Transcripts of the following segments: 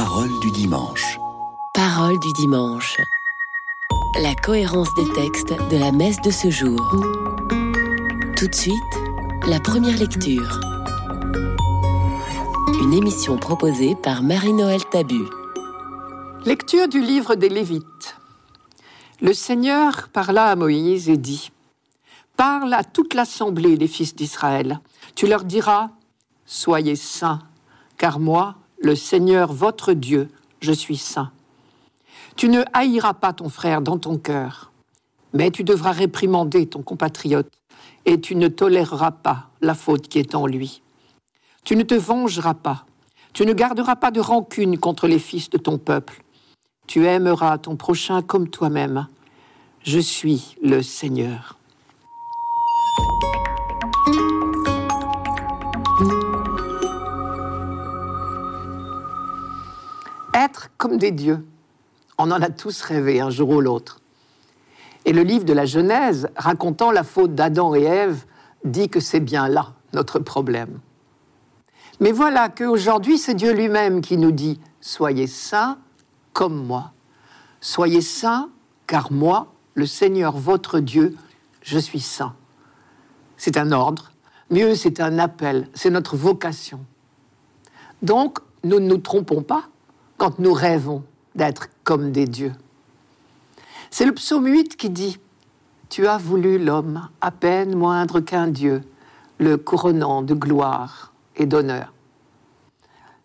Parole du dimanche. Parole du dimanche. La cohérence des textes de la messe de ce jour. Tout de suite, la première lecture. Une émission proposée par Marie-Noël Tabu. Lecture du livre des Lévites. Le Seigneur parla à Moïse et dit Parle à toute l'assemblée des fils d'Israël. Tu leur diras Soyez saints, car moi, le Seigneur votre Dieu, je suis saint. Tu ne haïras pas ton frère dans ton cœur, mais tu devras réprimander ton compatriote, et tu ne toléreras pas la faute qui est en lui. Tu ne te vengeras pas, tu ne garderas pas de rancune contre les fils de ton peuple. Tu aimeras ton prochain comme toi-même. Je suis le Seigneur. Comme des dieux. On en a tous rêvé un jour ou l'autre. Et le livre de la Genèse, racontant la faute d'Adam et Ève, dit que c'est bien là notre problème. Mais voilà qu'aujourd'hui, c'est Dieu lui-même qui nous dit Soyez saints comme moi. Soyez saints, car moi, le Seigneur votre Dieu, je suis saint. C'est un ordre, mieux c'est un appel, c'est notre vocation. Donc, nous ne nous trompons pas quand nous rêvons d'être comme des dieux. C'est le psaume 8 qui dit Tu as voulu l'homme à peine moindre qu'un dieu, le couronnant de gloire et d'honneur.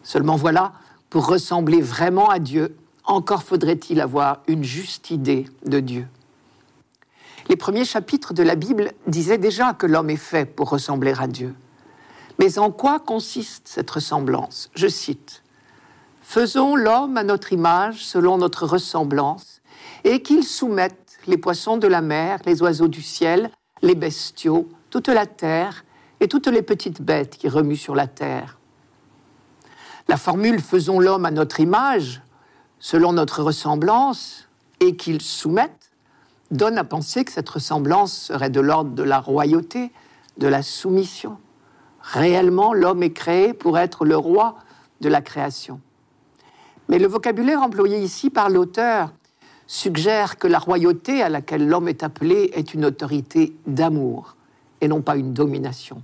Seulement voilà, pour ressembler vraiment à Dieu, encore faudrait-il avoir une juste idée de Dieu. Les premiers chapitres de la Bible disaient déjà que l'homme est fait pour ressembler à Dieu. Mais en quoi consiste cette ressemblance? Je cite Faisons l'homme à notre image, selon notre ressemblance, et qu'il soumette les poissons de la mer, les oiseaux du ciel, les bestiaux, toute la terre et toutes les petites bêtes qui remuent sur la terre. La formule Faisons l'homme à notre image, selon notre ressemblance, et qu'il soumette, donne à penser que cette ressemblance serait de l'ordre de la royauté, de la soumission. Réellement, l'homme est créé pour être le roi de la création. Mais le vocabulaire employé ici par l'auteur suggère que la royauté à laquelle l'homme est appelé est une autorité d'amour et non pas une domination.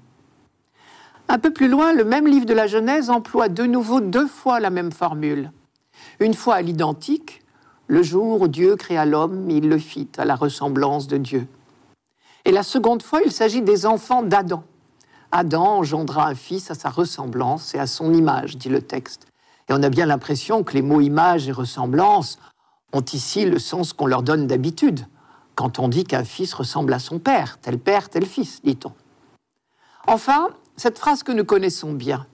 Un peu plus loin, le même livre de la Genèse emploie de nouveau deux fois la même formule. Une fois à l'identique, le jour où Dieu créa l'homme, il le fit à la ressemblance de Dieu. Et la seconde fois, il s'agit des enfants d'Adam. Adam engendra un fils à sa ressemblance et à son image, dit le texte. Et on a bien l'impression que les mots image et ressemblance ont ici le sens qu'on leur donne d'habitude, quand on dit qu'un fils ressemble à son père, tel père, tel fils, dit-on. Enfin, cette phrase que nous connaissons bien,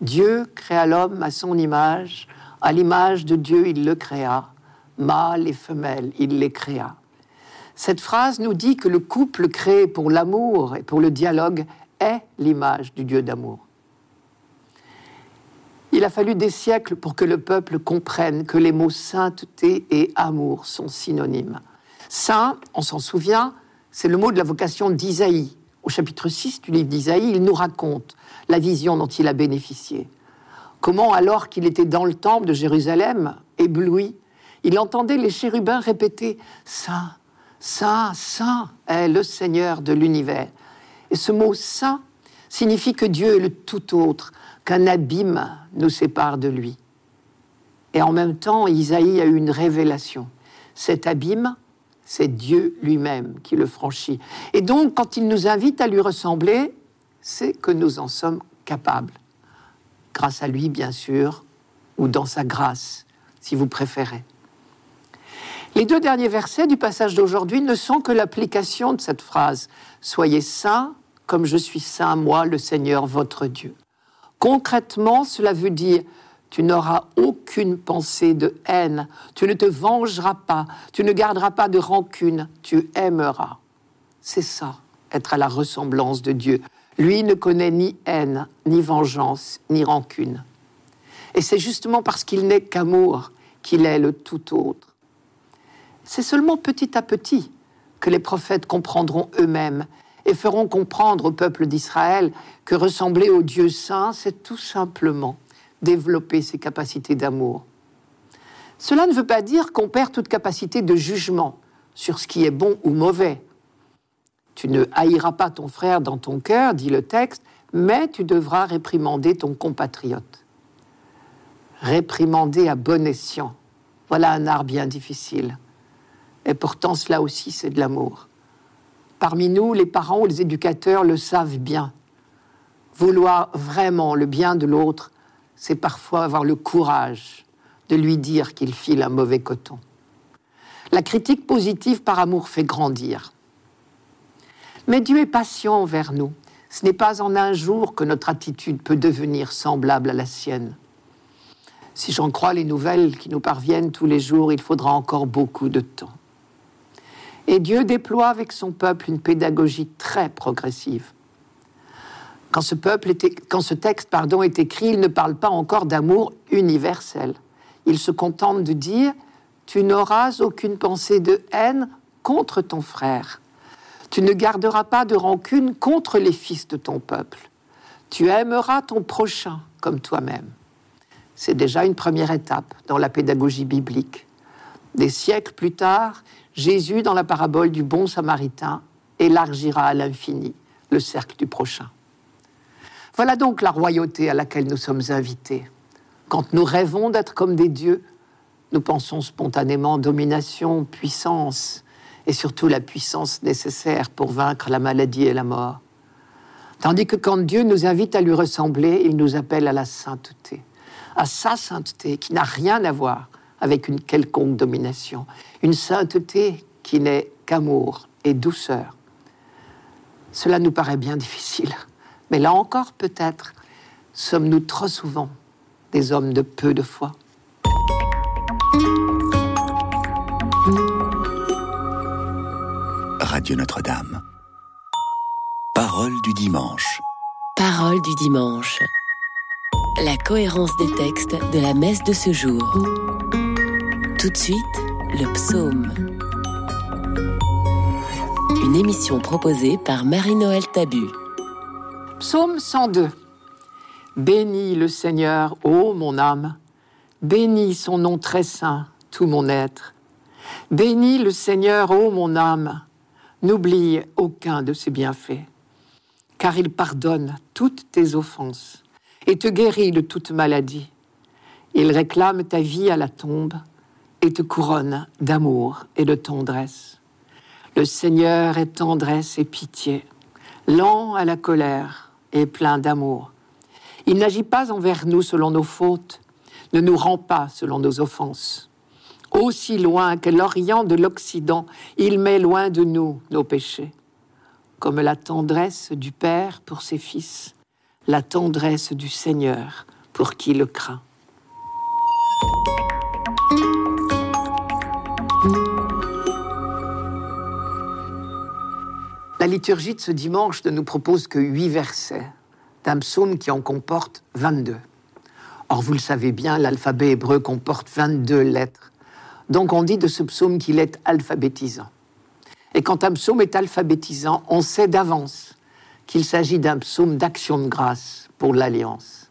Dieu créa l'homme à son image, à l'image de Dieu il le créa, mâle et femelle il les créa. Cette phrase nous dit que le couple créé pour l'amour et pour le dialogue est l'image du Dieu d'amour. Il a fallu des siècles pour que le peuple comprenne que les mots sainteté et amour sont synonymes. Saint, on s'en souvient, c'est le mot de la vocation d'Isaïe. Au chapitre 6 du livre d'Isaïe, il nous raconte la vision dont il a bénéficié. Comment, alors qu'il était dans le temple de Jérusalem, ébloui, il entendait les chérubins répéter Saint, Saint, Saint est le Seigneur de l'univers. Et ce mot Saint signifie que Dieu est le tout autre, qu'un abîme nous sépare de lui. Et en même temps, Isaïe a eu une révélation. Cet abîme, c'est Dieu lui-même qui le franchit. Et donc, quand il nous invite à lui ressembler, c'est que nous en sommes capables. Grâce à lui, bien sûr, ou dans sa grâce, si vous préférez. Les deux derniers versets du passage d'aujourd'hui ne sont que l'application de cette phrase Soyez saints comme je suis saint, moi, le Seigneur, votre Dieu. Concrètement, cela veut dire tu n'auras aucune pensée de haine, tu ne te vengeras pas, tu ne garderas pas de rancune, tu aimeras. C'est ça, être à la ressemblance de Dieu. Lui ne connaît ni haine, ni vengeance, ni rancune. Et c'est justement parce qu'il n'est qu'amour qu'il est le tout autre. C'est seulement petit à petit que les prophètes comprendront eux-mêmes et feront comprendre au peuple d'Israël que ressembler au Dieu saint, c'est tout simplement développer ses capacités d'amour Cela ne veut pas dire qu'on perd toute capacité de jugement sur ce qui est bon ou mauvais. Tu ne haïras pas ton frère dans ton cœur, dit le texte, mais tu devras réprimander ton compatriote. Réprimander à bon escient. Voilà un art bien difficile. Et pourtant, cela aussi, c'est de l'amour. Parmi nous, les parents ou les éducateurs le savent bien. Vouloir vraiment le bien de l'autre, c'est parfois avoir le courage de lui dire qu'il file un mauvais coton. La critique positive par amour fait grandir. Mais Dieu est patient envers nous. Ce n'est pas en un jour que notre attitude peut devenir semblable à la sienne. Si j'en crois les nouvelles qui nous parviennent tous les jours, il faudra encore beaucoup de temps. Et Dieu déploie avec son peuple une pédagogie très progressive. Quand ce, peuple quand ce texte pardon, est écrit, il ne parle pas encore d'amour universel. Il se contente de dire Tu n'auras aucune pensée de haine contre ton frère. Tu ne garderas pas de rancune contre les fils de ton peuple. Tu aimeras ton prochain comme toi-même. C'est déjà une première étape dans la pédagogie biblique. Des siècles plus tard, Jésus, dans la parabole du bon samaritain, élargira à l'infini le cercle du prochain. Voilà donc la royauté à laquelle nous sommes invités. Quand nous rêvons d'être comme des dieux, nous pensons spontanément domination, puissance, et surtout la puissance nécessaire pour vaincre la maladie et la mort. Tandis que quand Dieu nous invite à lui ressembler, il nous appelle à la sainteté, à sa sainteté qui n'a rien à voir avec une quelconque domination, une sainteté qui n'est qu'amour et douceur. Cela nous paraît bien difficile. Mais là encore, peut-être, sommes-nous trop souvent des hommes de peu de foi. Radio Notre-Dame. Parole du dimanche. Parole du dimanche. La cohérence des textes de la messe de ce jour. Tout de suite, le psaume. Une émission proposée par Marie-Noël Tabu. Psaume 102. Bénis le Seigneur, ô mon âme. Bénis son nom très saint, tout mon être. Bénis le Seigneur, ô mon âme. N'oublie aucun de ses bienfaits, car il pardonne toutes tes offenses et te guérit de toute maladie. Il réclame ta vie à la tombe et te couronne d'amour et de tendresse. Le Seigneur est tendresse et pitié, lent à la colère et plein d'amour. Il n'agit pas envers nous selon nos fautes, ne nous rend pas selon nos offenses. Aussi loin que l'Orient de l'Occident, il met loin de nous nos péchés. Comme la tendresse du Père pour ses fils, la tendresse du Seigneur pour qui le craint. Liturgie de ce dimanche ne nous propose que huit versets d'un psaume qui en comporte 22. Or, vous le savez bien, l'alphabet hébreu comporte 22 lettres. Donc, on dit de ce psaume qu'il est alphabétisant. Et quand un psaume est alphabétisant, on sait d'avance qu'il s'agit d'un psaume d'action de grâce pour l'Alliance.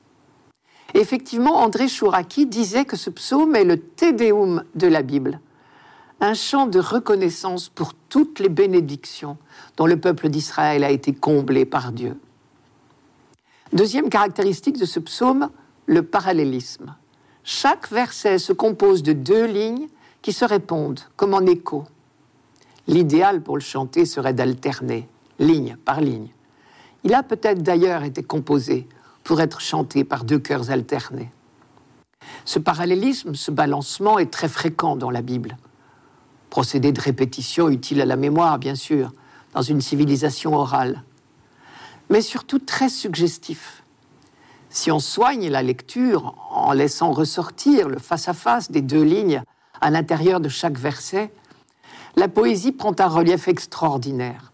Effectivement, André Chouraki disait que ce psaume est le Tédéum de la Bible un chant de reconnaissance pour toutes les bénédictions dont le peuple d'Israël a été comblé par Dieu. Deuxième caractéristique de ce psaume, le parallélisme. Chaque verset se compose de deux lignes qui se répondent comme en écho. L'idéal pour le chanter serait d'alterner, ligne par ligne. Il a peut-être d'ailleurs été composé pour être chanté par deux chœurs alternés. Ce parallélisme, ce balancement est très fréquent dans la Bible procédé de répétition utile à la mémoire, bien sûr, dans une civilisation orale, mais surtout très suggestif. Si on soigne la lecture en laissant ressortir le face-à-face des deux lignes à l'intérieur de chaque verset, la poésie prend un relief extraordinaire.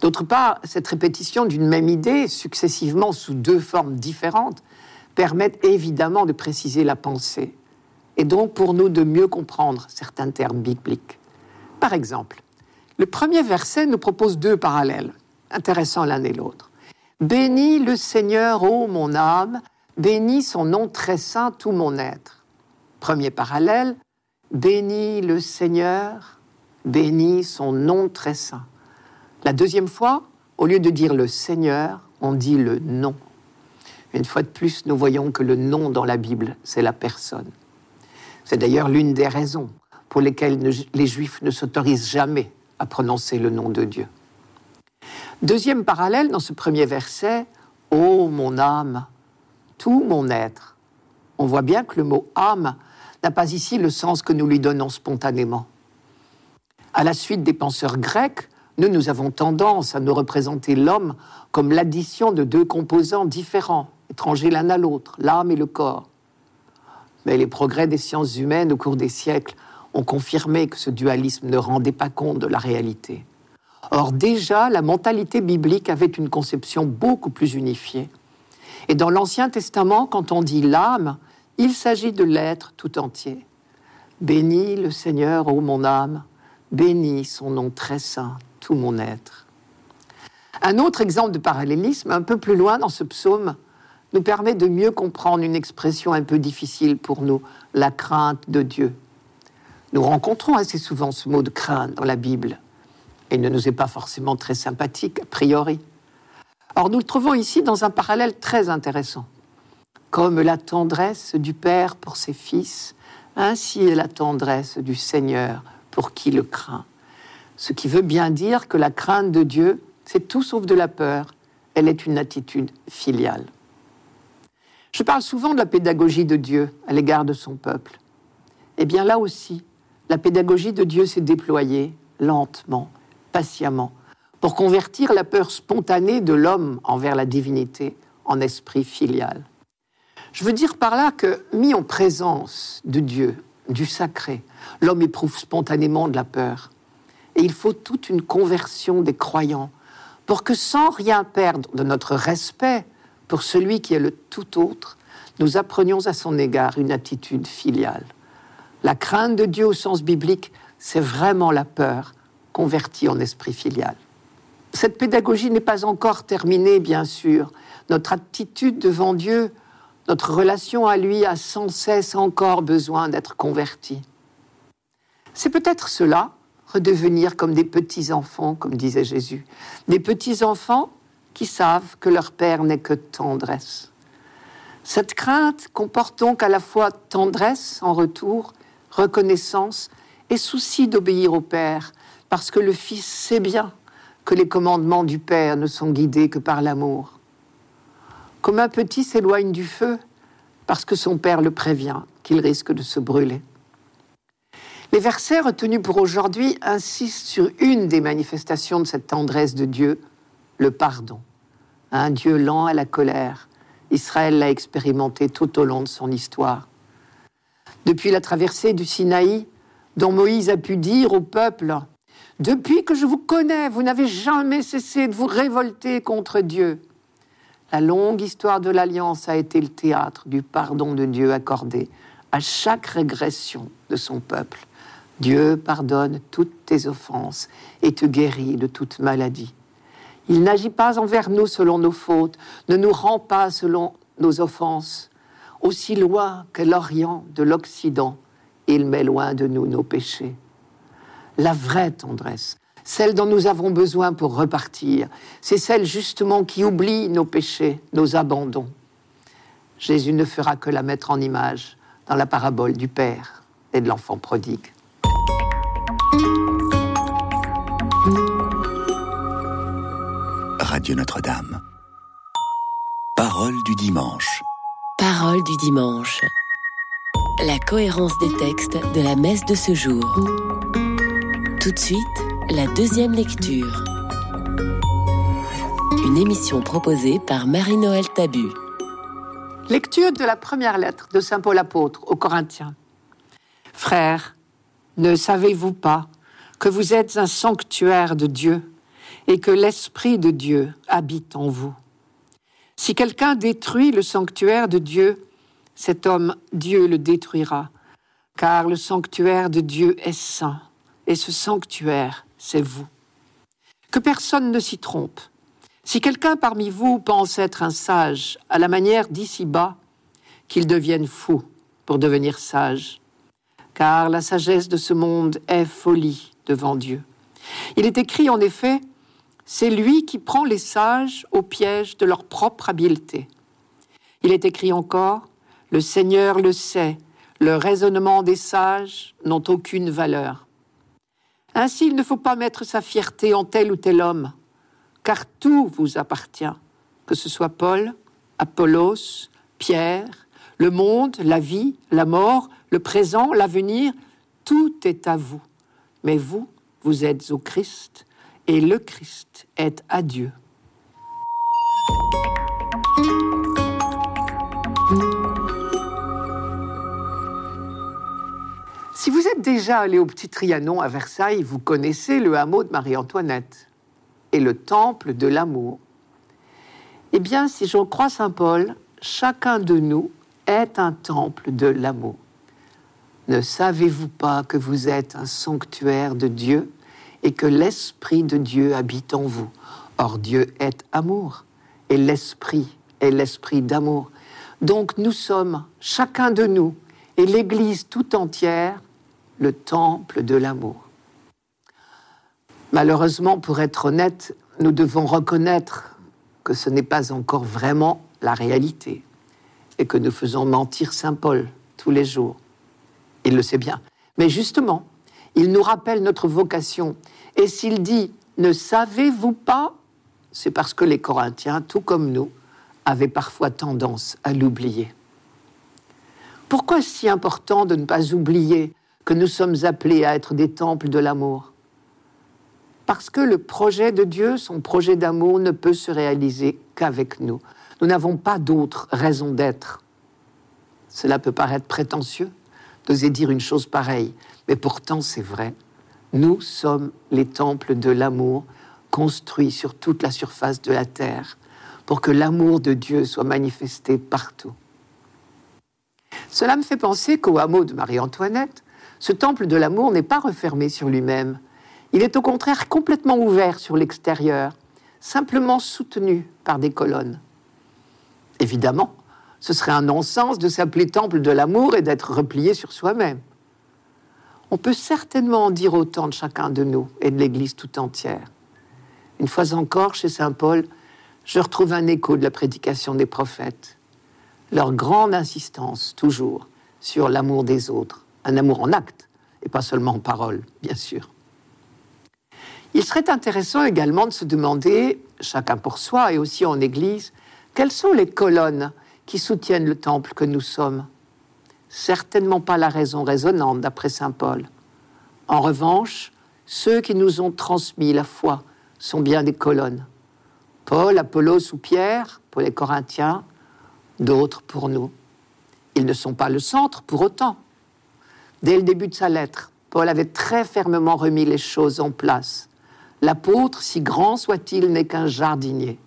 D'autre part, cette répétition d'une même idée, successivement sous deux formes différentes, permet évidemment de préciser la pensée et donc pour nous de mieux comprendre certains termes bibliques. Par exemple, le premier verset nous propose deux parallèles, intéressants l'un et l'autre. Bénis le Seigneur, ô mon âme, bénis son nom très saint, tout mon être. Premier parallèle, bénis le Seigneur, bénis son nom très saint. La deuxième fois, au lieu de dire le Seigneur, on dit le nom. Une fois de plus, nous voyons que le nom dans la Bible, c'est la personne. C'est d'ailleurs l'une des raisons pour lesquelles les Juifs ne s'autorisent jamais à prononcer le nom de Dieu. Deuxième parallèle dans ce premier verset, Ô mon âme, tout mon être. On voit bien que le mot âme n'a pas ici le sens que nous lui donnons spontanément. À la suite des penseurs grecs, nous, nous avons tendance à nous représenter l'homme comme l'addition de deux composants différents, étrangers l'un à l'autre, l'âme et le corps. Mais les progrès des sciences humaines au cours des siècles ont confirmé que ce dualisme ne rendait pas compte de la réalité. Or déjà, la mentalité biblique avait une conception beaucoup plus unifiée. Et dans l'Ancien Testament, quand on dit l'âme, il s'agit de l'être tout entier. Bénis le Seigneur, ô mon âme, bénis son nom très saint, tout mon être. Un autre exemple de parallélisme, un peu plus loin dans ce psaume, nous permet de mieux comprendre une expression un peu difficile pour nous, la crainte de Dieu. Nous rencontrons assez souvent ce mot de crainte dans la Bible, et il ne nous est pas forcément très sympathique a priori. Or, nous le trouvons ici dans un parallèle très intéressant. Comme la tendresse du Père pour ses fils, ainsi est la tendresse du Seigneur pour qui le craint. Ce qui veut bien dire que la crainte de Dieu, c'est tout sauf de la peur, elle est une attitude filiale. Je parle souvent de la pédagogie de Dieu à l'égard de son peuple. Eh bien là aussi, la pédagogie de Dieu s'est déployée lentement, patiemment, pour convertir la peur spontanée de l'homme envers la divinité en esprit filial. Je veux dire par là que, mis en présence de Dieu, du sacré, l'homme éprouve spontanément de la peur. Et il faut toute une conversion des croyants pour que, sans rien perdre de notre respect pour celui qui est le tout autre, nous apprenions à son égard une attitude filiale. La crainte de Dieu au sens biblique, c'est vraiment la peur converti en esprit filial. Cette pédagogie n'est pas encore terminée, bien sûr. Notre attitude devant Dieu, notre relation à lui a sans cesse encore besoin d'être convertie. C'est peut-être cela, redevenir comme des petits-enfants, comme disait Jésus. Des petits-enfants qui savent que leur Père n'est que tendresse. Cette crainte comporte donc à la fois tendresse en retour, reconnaissance et souci d'obéir au Père, parce que le Fils sait bien que les commandements du Père ne sont guidés que par l'amour. Comme un petit s'éloigne du feu parce que son Père le prévient qu'il risque de se brûler. Les versets retenus pour aujourd'hui insistent sur une des manifestations de cette tendresse de Dieu, le pardon. Un Dieu lent à la colère. Israël l'a expérimenté tout au long de son histoire. Depuis la traversée du Sinaï, dont Moïse a pu dire au peuple depuis que je vous connais, vous n'avez jamais cessé de vous révolter contre Dieu. La longue histoire de l'Alliance a été le théâtre du pardon de Dieu accordé à chaque régression de son peuple. Dieu pardonne toutes tes offenses et te guérit de toute maladie. Il n'agit pas envers nous selon nos fautes, ne nous rend pas selon nos offenses. Aussi loin que l'Orient de l'Occident, il met loin de nous nos péchés la vraie tendresse, celle dont nous avons besoin pour repartir. C'est celle justement qui oublie nos péchés, nos abandons. Jésus ne fera que la mettre en image dans la parabole du Père et de l'enfant prodigue. Radio Notre-Dame. Parole du dimanche. Parole du dimanche. La cohérence des textes de la messe de ce jour. Tout de suite, la deuxième lecture. Une émission proposée par Marie-Noël Tabu. Lecture de la première lettre de Saint Paul apôtre aux Corinthiens. Frères, ne savez-vous pas que vous êtes un sanctuaire de Dieu? Et que l'Esprit de Dieu habite en vous Si quelqu'un détruit le sanctuaire de Dieu, cet homme, Dieu le détruira, car le sanctuaire de Dieu est saint et ce sanctuaire, c'est vous. Que personne ne s'y trompe. Si quelqu'un parmi vous pense être un sage à la manière d'ici-bas, qu'il devienne fou pour devenir sage. Car la sagesse de ce monde est folie devant Dieu. Il est écrit en effet, c'est lui qui prend les sages au piège de leur propre habileté. Il est écrit encore, le Seigneur le sait, le raisonnement des sages n'ont aucune valeur. Ainsi, il ne faut pas mettre sa fierté en tel ou tel homme, car tout vous appartient, que ce soit Paul, Apollos, Pierre, le monde, la vie, la mort, le présent, l'avenir, tout est à vous. Mais vous, vous êtes au Christ, et le Christ est à Dieu. Si vous êtes déjà allé au Petit Trianon à Versailles, vous connaissez le hameau de Marie-Antoinette et le temple de l'amour. Eh bien, si j'en crois Saint Paul, chacun de nous est un temple de l'amour. Ne savez-vous pas que vous êtes un sanctuaire de Dieu? Et que l'Esprit de Dieu habite en vous Or Dieu est amour et l'Esprit est l'Esprit d'amour. Donc nous sommes, chacun de nous, et l'Église tout entière, le temple de l'amour. Malheureusement, pour être honnête, nous devons reconnaître que ce n'est pas encore vraiment la réalité et que nous faisons mentir Saint Paul tous les jours. Il le sait bien. Mais justement, il nous rappelle notre vocation. Et s'il dit Ne savez-vous pas c'est parce que les Corinthiens, tout comme nous, avaient parfois tendance à l'oublier. Pourquoi est-ce si important de ne pas oublier que nous sommes appelés à être des temples de l'amour? Parce que le projet de Dieu, son projet d'amour, ne peut se réaliser qu'avec nous. Nous n'avons pas d'autre raison d'être. Cela peut paraître prétentieux d'oser dire une chose pareille, mais pourtant c'est vrai. Nous sommes les temples de l'amour construits sur toute la surface de la terre pour que l'amour de Dieu soit manifesté partout. Cela me fait penser qu'au hameau de Marie-Antoinette, ce temple de l'amour n'est pas refermé sur lui-même. Il est au contraire complètement ouvert sur l'extérieur, simplement soutenu par des colonnes. Évidemment, ce serait un non-sens de s'appeler temple de l'amour et d'être replié sur soi-même. On peut certainement en dire autant de chacun de nous et de l'Église tout entière. Une fois encore, chez Saint Paul, je retrouve un écho de la prédication des prophètes. Leur grande insistance, toujours, sur l'amour des autres, un amour en acte et pas seulement en parole, bien sûr. Il serait intéressant également de se demander, chacun pour soi et aussi en Église, quelles sont les colonnes qui soutiennent le temple que nous sommes Certainement pas la raison raisonnante, d'après Saint Paul. En revanche, ceux qui nous ont transmis la foi sont bien des colonnes. Paul, Apollos ou Pierre, pour les Corinthiens, d'autres pour nous. Ils ne sont pas le centre pour autant. Dès le début de sa lettre, Paul avait très fermement remis les choses en place. L'apôtre, si grand soit-il, n'est qu'un jardinier.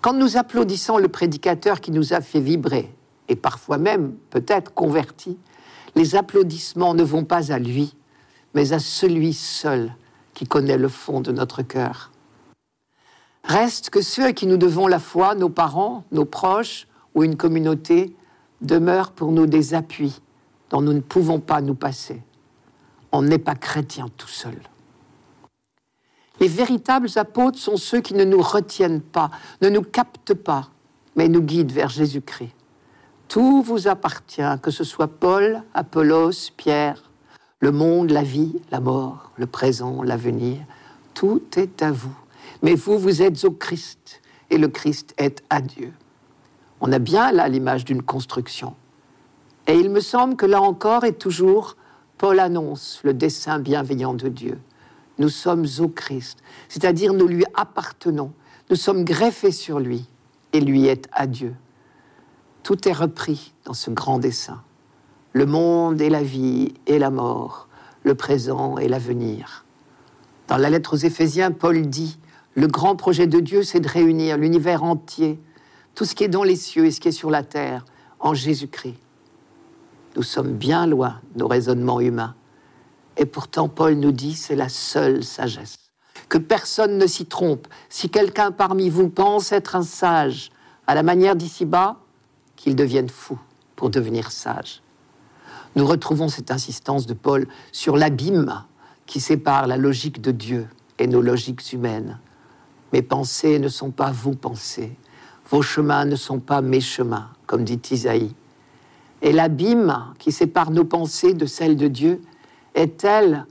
Quand nous applaudissons le prédicateur qui nous a fait vibrer, et parfois même peut-être converti, les applaudissements ne vont pas à lui, mais à celui seul qui connaît le fond de notre cœur. Reste que ceux à qui nous devons la foi, nos parents, nos proches ou une communauté, demeurent pour nous des appuis dont nous ne pouvons pas nous passer. On n'est pas chrétien tout seul. Les véritables apôtres sont ceux qui ne nous retiennent pas, ne nous captent pas, mais nous guident vers Jésus-Christ. Tout vous appartient, que ce soit Paul, Apollos, Pierre, le monde, la vie, la mort, le présent, l'avenir. Tout est à vous. Mais vous, vous êtes au Christ, et le Christ est à Dieu. On a bien là l'image d'une construction. Et il me semble que là encore et toujours, Paul annonce le dessein bienveillant de Dieu. Nous sommes au Christ, c'est-à-dire nous lui appartenons, nous sommes greffés sur lui, et lui est à Dieu. Tout est repris dans ce grand dessein. Le monde et la vie et la mort, le présent et l'avenir. Dans la lettre aux Éphésiens, Paul dit, le grand projet de Dieu, c'est de réunir l'univers entier, tout ce qui est dans les cieux et ce qui est sur la terre, en Jésus-Christ. Nous sommes bien loin de nos raisonnements humains. Et pourtant, Paul nous dit, c'est la seule sagesse. Que personne ne s'y trompe. Si quelqu'un parmi vous pense être un sage, à la manière d'ici-bas, qu'il devienne fou pour devenir sage. Nous retrouvons cette insistance de Paul sur l'abîme qui sépare la logique de Dieu et nos logiques humaines. Mes pensées ne sont pas vos pensées, vos chemins ne sont pas mes chemins, comme dit Isaïe. Et l'abîme qui sépare nos pensées de celles de Dieu est tel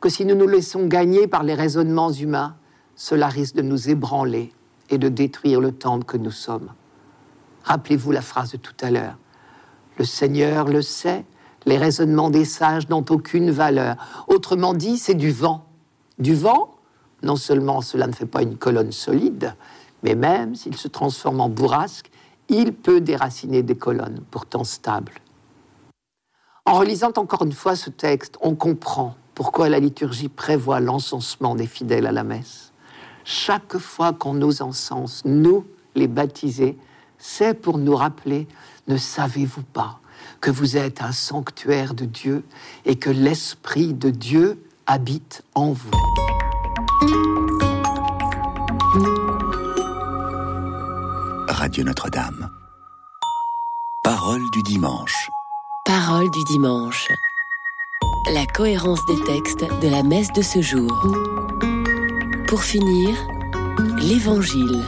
que si nous nous laissons gagner par les raisonnements humains, cela risque de nous ébranler et de détruire le temple que nous sommes. Rappelez-vous la phrase de tout à l'heure. Le Seigneur le sait, les raisonnements des sages n'ont aucune valeur. Autrement dit, c'est du vent. Du vent, non seulement cela ne fait pas une colonne solide, mais même s'il se transforme en bourrasque, il peut déraciner des colonnes pourtant stables. En relisant encore une fois ce texte, on comprend pourquoi la liturgie prévoit l'encensement des fidèles à la messe. Chaque fois qu'on nous encense, nous, les baptisés, c'est pour nous rappeler, ne savez-vous pas que vous êtes un sanctuaire de Dieu et que l'Esprit de Dieu habite en vous? Radio Notre-Dame. Parole du dimanche. Parole du dimanche. La cohérence des textes de la messe de ce jour. Pour finir, l'Évangile.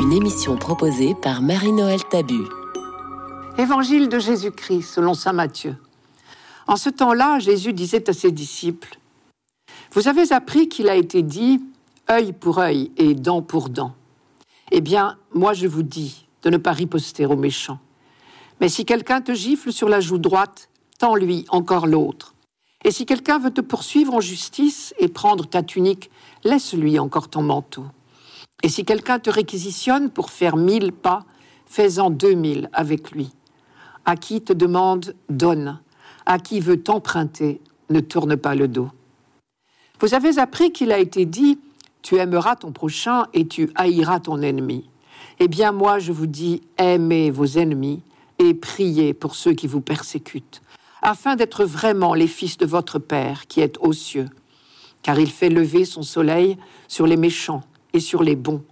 Une émission proposée par Marie-Noël Tabu. Évangile de Jésus-Christ selon Saint Matthieu. En ce temps-là, Jésus disait à ses disciples, Vous avez appris qu'il a été dit œil pour œil et dent pour dent. Eh bien, moi je vous dis de ne pas riposter aux méchants. Mais si quelqu'un te gifle sur la joue droite, tends-lui encore l'autre. Et si quelqu'un veut te poursuivre en justice et prendre ta tunique, laisse-lui encore ton manteau. Et si quelqu'un te réquisitionne pour faire mille pas, fais-en deux mille avec lui. À qui te demande, donne. À qui veut t'emprunter, ne tourne pas le dos. Vous avez appris qu'il a été dit, tu aimeras ton prochain et tu haïras ton ennemi. Eh bien moi je vous dis, aimez vos ennemis et priez pour ceux qui vous persécutent, afin d'être vraiment les fils de votre Père qui est aux cieux. Car il fait lever son soleil sur les méchants et sur les bons.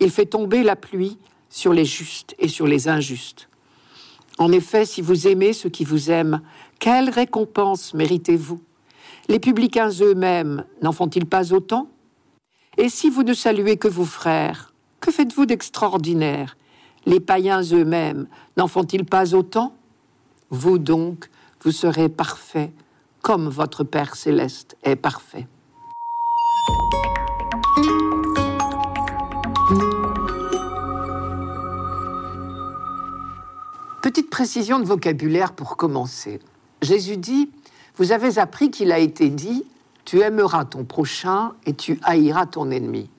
Il fait tomber la pluie sur les justes et sur les injustes. En effet, si vous aimez ceux qui vous aiment, quelle récompense méritez-vous? Les publicains eux-mêmes n'en font-ils pas autant? Et si vous ne saluez que vos frères, que faites-vous d'extraordinaire? Les païens eux-mêmes n'en font-ils pas autant? Vous donc, vous serez parfaits, comme votre Père céleste est parfait. Petite précision de vocabulaire pour commencer. Jésus dit, vous avez appris qu'il a été dit, tu aimeras ton prochain et tu haïras ton ennemi.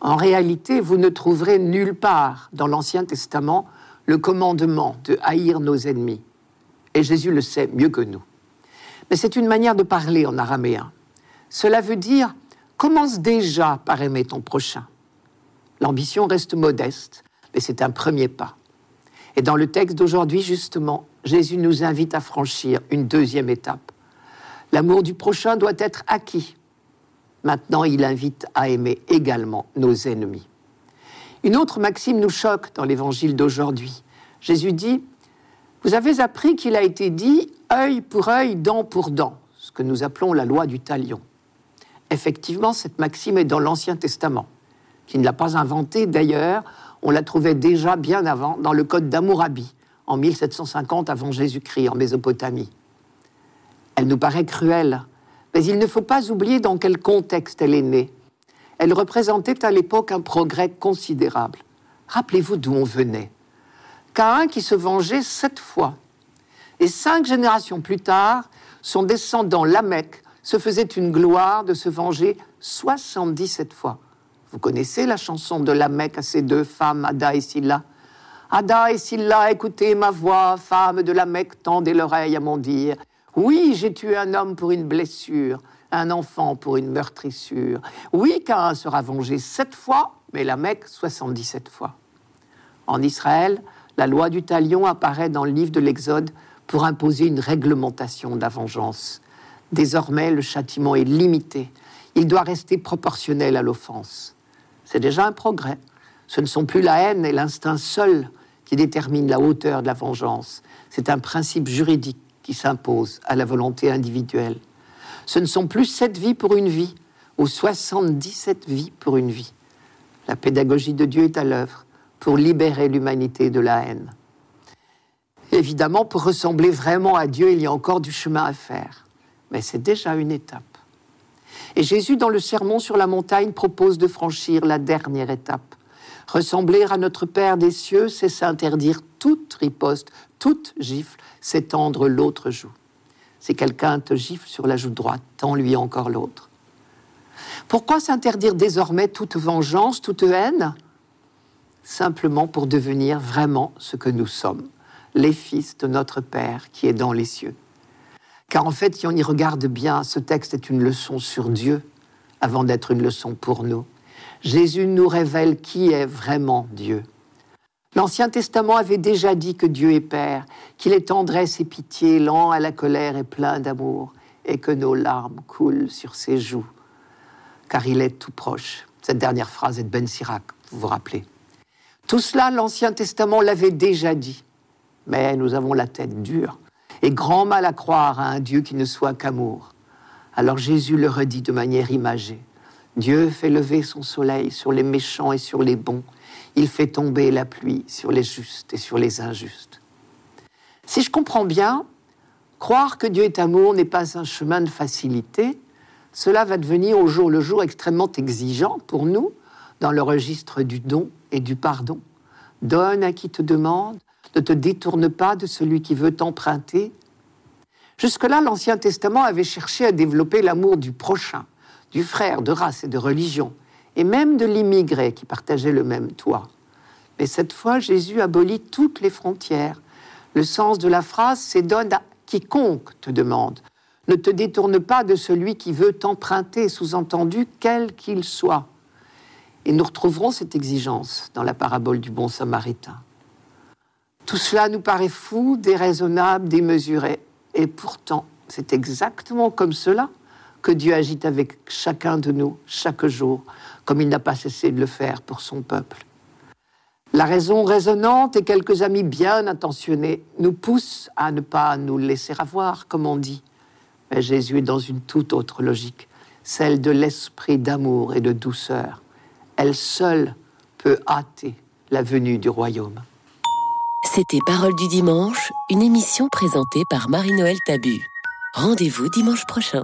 En réalité, vous ne trouverez nulle part dans l'Ancien Testament le commandement de haïr nos ennemis. Et Jésus le sait mieux que nous. Mais c'est une manière de parler en araméen. Cela veut dire commence déjà par aimer ton prochain. L'ambition reste modeste, mais c'est un premier pas. Et dans le texte d'aujourd'hui, justement, Jésus nous invite à franchir une deuxième étape. L'amour du prochain doit être acquis. Maintenant, il invite à aimer également nos ennemis. Une autre maxime nous choque dans l'évangile d'aujourd'hui. Jésus dit, Vous avez appris qu'il a été dit œil pour œil, dent pour dent, ce que nous appelons la loi du talion. Effectivement, cette maxime est dans l'Ancien Testament, qui ne l'a pas inventée d'ailleurs on la trouvait déjà bien avant dans le Code d'Amourabi, en 1750 avant Jésus-Christ, en Mésopotamie. Elle nous paraît cruelle, mais il ne faut pas oublier dans quel contexte elle est née. Elle représentait à l'époque un progrès considérable. Rappelez-vous d'où on venait. Caïn qui se vengeait sept fois. Et cinq générations plus tard, son descendant Lamech se faisait une gloire de se venger 77 fois. Vous connaissez la chanson de la Mecque à ces deux femmes, Ada et Silla? Ada et Silla, écoutez ma voix, femme de la Mecque, tendez l'oreille à mon dire. Oui, j'ai tué un homme pour une blessure, un enfant pour une meurtrissure. Oui, Cain sera vengé sept fois, mais la Mecque 77 fois. En Israël, la loi du talion apparaît dans le livre de l'Exode pour imposer une réglementation de la vengeance. Désormais, le châtiment est limité. Il doit rester proportionnel à l'offense. C'est déjà un progrès. Ce ne sont plus la haine et l'instinct seuls qui détermine la hauteur de la vengeance. C'est un principe juridique qui s'impose à la volonté individuelle. Ce ne sont plus sept vies pour une vie, ou 77 vies pour une vie. La pédagogie de Dieu est à l'œuvre pour libérer l'humanité de la haine. Évidemment, pour ressembler vraiment à Dieu, il y a encore du chemin à faire, mais c'est déjà une étape. Et Jésus, dans le Sermon sur la montagne, propose de franchir la dernière étape. Ressembler à notre Père des cieux, c'est s'interdire toute riposte, toute gifle, c'est tendre l'autre joue. Si quelqu'un te gifle sur la joue droite, tends-lui encore l'autre. Pourquoi s'interdire désormais toute vengeance, toute haine? Simplement pour devenir vraiment ce que nous sommes, les fils de notre Père qui est dans les cieux. Car en fait, si on y regarde bien, ce texte est une leçon sur Dieu avant d'être une leçon pour nous. Jésus nous révèle qui est vraiment Dieu. L'Ancien Testament avait déjà dit que Dieu est Père, qu'il est tendresse et pitié, lent à la colère et plein d'amour, et que nos larmes coulent sur ses joues car il est tout proche. Cette dernière phrase est de Ben Sirac, vous vous rappelez. Tout cela, l'Ancien Testament l'avait déjà dit. Mais nous avons la tête dure et grand mal à croire à un Dieu qui ne soit qu'amour. Alors Jésus le redit de manière imagée. Dieu fait lever son soleil sur les méchants et sur les bons. Il fait tomber la pluie sur les justes et sur les injustes. Si je comprends bien, croire que Dieu est amour n'est pas un chemin de facilité, cela va devenir au jour le jour extrêmement exigeant pour nous dans le registre du don et du pardon. Donne à qui te demande, ne te détourne pas de celui qui veut t'emprunter. Jusque-là, l'Ancien Testament avait cherché à développer l'amour du prochain, du frère de race et de religion, et même de l'immigré qui partageait le même toit. Mais cette fois, Jésus abolit toutes les frontières. Le sens de la phrase, c'est donne à quiconque te demande, ne te détourne pas de celui qui veut t'emprunter, sous-entendu, quel qu'il soit. Et nous retrouverons cette exigence dans la parabole du bon samaritain. Tout cela nous paraît fou, déraisonnable, démesuré. Et pourtant, c'est exactement comme cela que Dieu agit avec chacun de nous, chaque jour, comme il n'a pas cessé de le faire pour son peuple. La raison raisonnante et quelques amis bien intentionnés nous poussent à ne pas nous laisser avoir, comme on dit, Jésus est dans une toute autre logique, celle de l'esprit d'amour et de douceur. Elle seule peut hâter la venue du royaume. C'était Parole du dimanche, une émission présentée par Marie-Noël Tabu. Rendez-vous dimanche prochain.